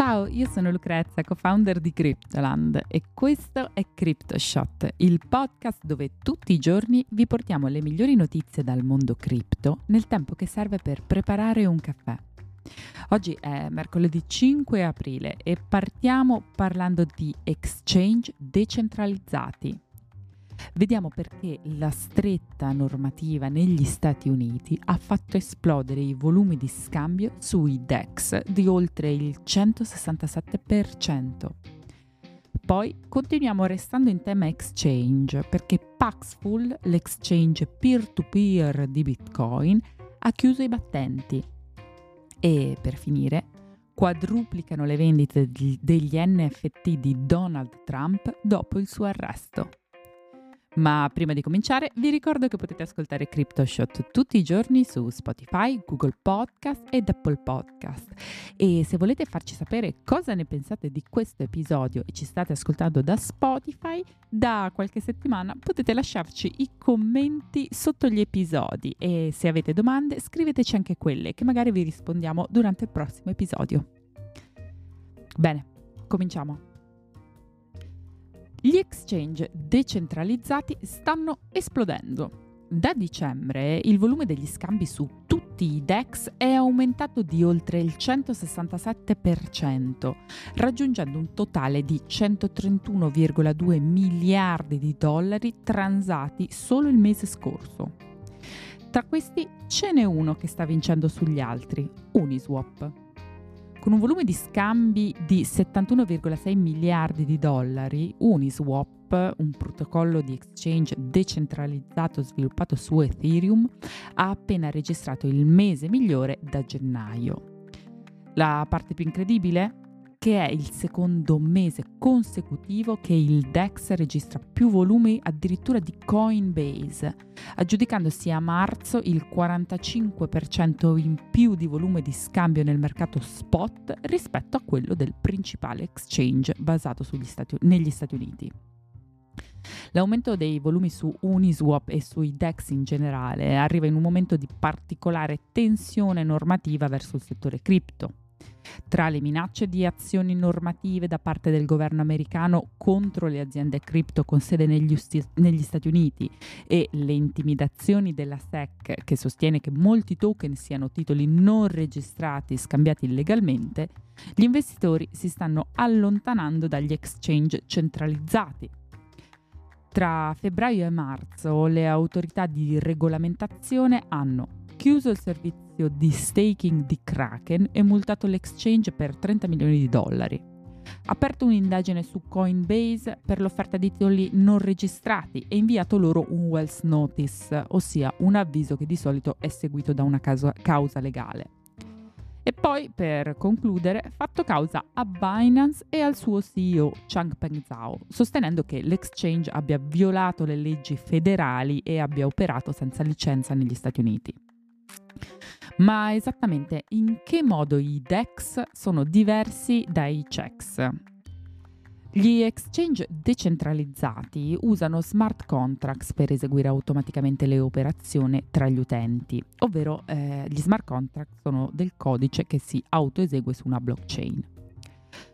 Ciao, io sono Lucrezia, co-founder di Cryptoland e questo è CryptoShot, il podcast dove tutti i giorni vi portiamo le migliori notizie dal mondo cripto nel tempo che serve per preparare un caffè. Oggi è mercoledì 5 aprile e partiamo parlando di exchange decentralizzati. Vediamo perché la stretta normativa negli Stati Uniti ha fatto esplodere i volumi di scambio sui DEX di oltre il 167%. Poi continuiamo restando in tema exchange perché Paxful, l'exchange peer-to-peer di Bitcoin, ha chiuso i battenti. E per finire, quadruplicano le vendite degli NFT di Donald Trump dopo il suo arresto. Ma prima di cominciare vi ricordo che potete ascoltare CryptoShot tutti i giorni su Spotify, Google Podcast ed Apple Podcast. E se volete farci sapere cosa ne pensate di questo episodio e ci state ascoltando da Spotify, da qualche settimana potete lasciarci i commenti sotto gli episodi e se avete domande scriveteci anche quelle che magari vi rispondiamo durante il prossimo episodio. Bene, cominciamo. Gli exchange decentralizzati stanno esplodendo. Da dicembre il volume degli scambi su tutti i DEX è aumentato di oltre il 167%, raggiungendo un totale di 131,2 miliardi di dollari transati solo il mese scorso. Tra questi ce n'è uno che sta vincendo sugli altri, Uniswap. Con un volume di scambi di 71,6 miliardi di dollari, Uniswap, un protocollo di exchange decentralizzato sviluppato su Ethereum, ha appena registrato il mese migliore da gennaio. La parte più incredibile? Che è il secondo mese consecutivo che il DEX registra più volumi addirittura di Coinbase, aggiudicandosi a marzo il 45% in più di volume di scambio nel mercato spot rispetto a quello del principale exchange basato stati, negli Stati Uniti. L'aumento dei volumi su Uniswap e sui DEX in generale arriva in un momento di particolare tensione normativa verso il settore cripto. Tra le minacce di azioni normative da parte del governo americano contro le aziende cripto con sede negli, usti- negli Stati Uniti e le intimidazioni della SEC che sostiene che molti token siano titoli non registrati scambiati illegalmente, gli investitori si stanno allontanando dagli exchange centralizzati. Tra febbraio e marzo le autorità di regolamentazione hanno chiuso il servizio di staking di Kraken e multato l'exchange per 30 milioni di dollari. Ha aperto un'indagine su Coinbase per l'offerta di titoli non registrati e inviato loro un Wells Notice, ossia un avviso che di solito è seguito da una causa, causa legale. E poi, per concludere, fatto causa a Binance e al suo CEO Changpeng Zhao, sostenendo che l'exchange abbia violato le leggi federali e abbia operato senza licenza negli Stati Uniti. Ma esattamente in che modo i DEX sono diversi dai checks? Gli exchange decentralizzati usano smart contracts per eseguire automaticamente le operazioni tra gli utenti, ovvero eh, gli smart contract sono del codice che si autoesegue su una blockchain.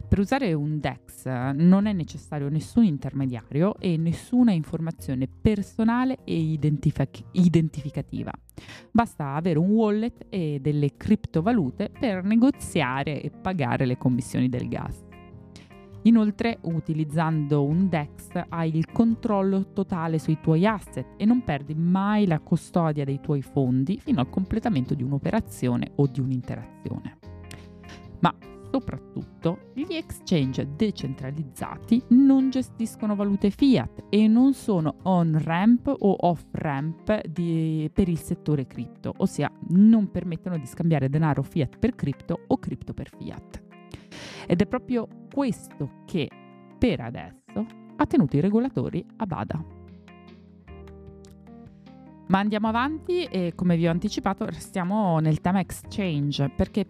Per usare un DEX non è necessario nessun intermediario e nessuna informazione personale e identific- identificativa. Basta avere un wallet e delle criptovalute per negoziare e pagare le commissioni del gas. Inoltre, utilizzando un DEX hai il controllo totale sui tuoi asset e non perdi mai la custodia dei tuoi fondi fino al completamento di un'operazione o di un'interazione. Ma soprattutto gli exchange decentralizzati non gestiscono valute fiat e non sono on-ramp o off-ramp per il settore cripto, ossia non permettono di scambiare denaro fiat per cripto o cripto per fiat. Ed è proprio questo che, per adesso, ha tenuto i regolatori a bada. Ma andiamo avanti e come vi ho anticipato restiamo nel tema exchange perché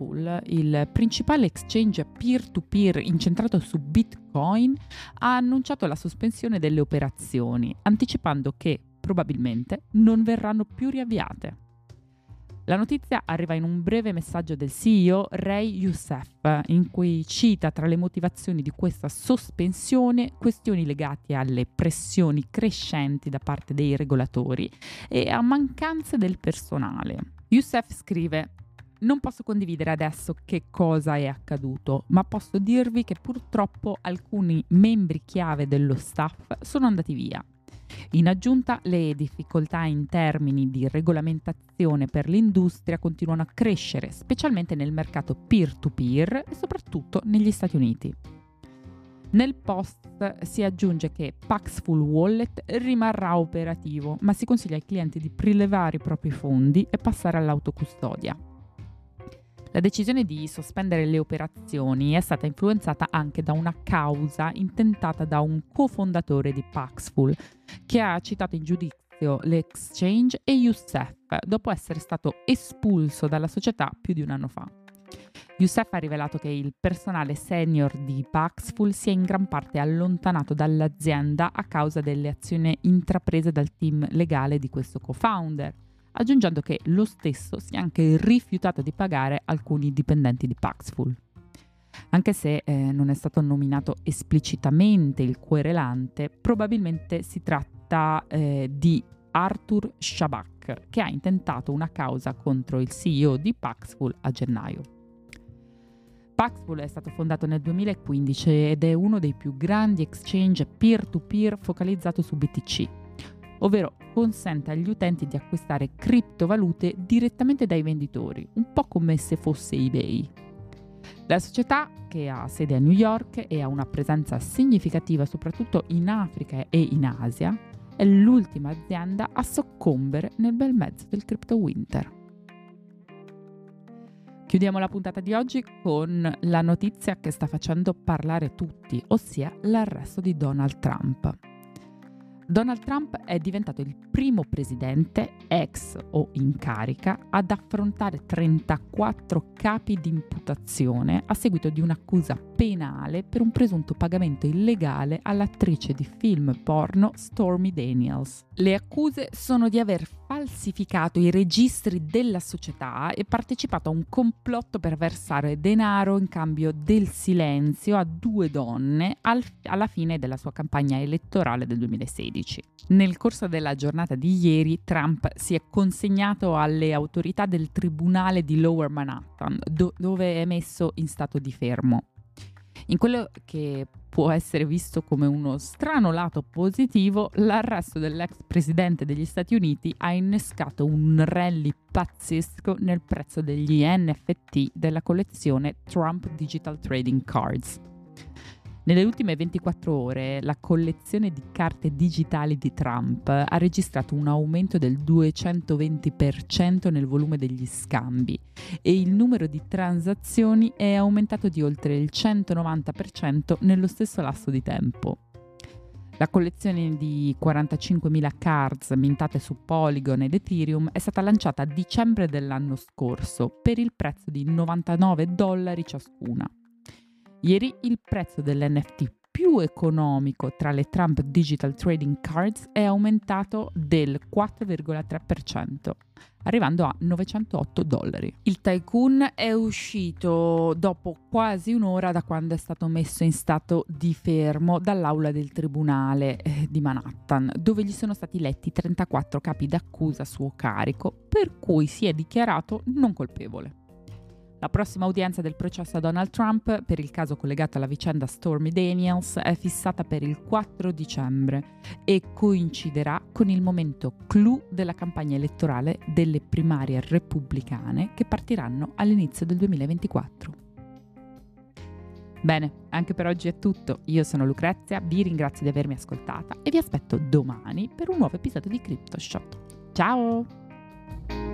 Paxful, il principale exchange peer-to-peer incentrato su Bitcoin, ha annunciato la sospensione delle operazioni, anticipando che probabilmente non verranno più riavviate. La notizia arriva in un breve messaggio del CEO Ray Youssef, in cui cita tra le motivazioni di questa sospensione questioni legate alle pressioni crescenti da parte dei regolatori e a mancanze del personale. Youssef scrive non posso condividere adesso che cosa è accaduto, ma posso dirvi che purtroppo alcuni membri chiave dello staff sono andati via. In aggiunta, le difficoltà in termini di regolamentazione per l'industria continuano a crescere, specialmente nel mercato peer-to-peer e soprattutto negli Stati Uniti. Nel post si aggiunge che Paxful Wallet rimarrà operativo, ma si consiglia ai clienti di prelevare i propri fondi e passare all'autocustodia. La decisione di sospendere le operazioni è stata influenzata anche da una causa intentata da un cofondatore di Paxful, che ha citato in giudizio l'exchange e Youssef dopo essere stato espulso dalla società più di un anno fa. Youssef ha rivelato che il personale senior di Paxful si è in gran parte allontanato dall'azienda a causa delle azioni intraprese dal team legale di questo co-founder aggiungendo che lo stesso si è anche rifiutato di pagare alcuni dipendenti di Paxful. Anche se eh, non è stato nominato esplicitamente il querelante, probabilmente si tratta eh, di Arthur Shabak, che ha intentato una causa contro il CEO di Paxful a gennaio. Paxful è stato fondato nel 2015 ed è uno dei più grandi exchange peer-to-peer focalizzato su BTC, ovvero consente agli utenti di acquistare criptovalute direttamente dai venditori, un po' come se fosse eBay. La società, che ha sede a New York e ha una presenza significativa soprattutto in Africa e in Asia, è l'ultima azienda a soccombere nel bel mezzo del crypto winter. Chiudiamo la puntata di oggi con la notizia che sta facendo parlare tutti, ossia l'arresto di Donald Trump. Donald Trump è diventato il primo presidente, ex o in carica, ad affrontare 34 capi di imputazione a seguito di un'accusa penale per un presunto pagamento illegale all'attrice di film porno Stormy Daniels. Le accuse sono di aver falsificato i registri della società e partecipato a un complotto per versare denaro in cambio del silenzio a due donne al, alla fine della sua campagna elettorale del 2016. Nel corso della giornata di ieri Trump si è consegnato alle autorità del tribunale di Lower Manhattan, do- dove è messo in stato di fermo. In quello che può essere visto come uno strano lato positivo, l'arresto dell'ex presidente degli Stati Uniti ha innescato un rally pazzesco nel prezzo degli NFT della collezione Trump Digital Trading Cards. Nelle ultime 24 ore la collezione di carte digitali di Trump ha registrato un aumento del 220% nel volume degli scambi e il numero di transazioni è aumentato di oltre il 190% nello stesso lasso di tempo. La collezione di 45.000 cards mintate su Polygon ed Ethereum è stata lanciata a dicembre dell'anno scorso per il prezzo di 99 dollari ciascuna. Ieri il prezzo dell'NFT più economico tra le Trump Digital Trading Cards è aumentato del 4,3%, arrivando a 908 dollari. Il tycoon è uscito dopo quasi un'ora da quando è stato messo in stato di fermo dall'aula del tribunale eh, di Manhattan, dove gli sono stati letti 34 capi d'accusa a suo carico, per cui si è dichiarato non colpevole. La prossima udienza del processo a Donald Trump per il caso collegato alla vicenda Stormy Daniels è fissata per il 4 dicembre e coinciderà con il momento clou della campagna elettorale delle primarie repubblicane che partiranno all'inizio del 2024. Bene, anche per oggi è tutto. Io sono Lucrezia, vi ringrazio di avermi ascoltata e vi aspetto domani per un nuovo episodio di CryptoShot. Ciao!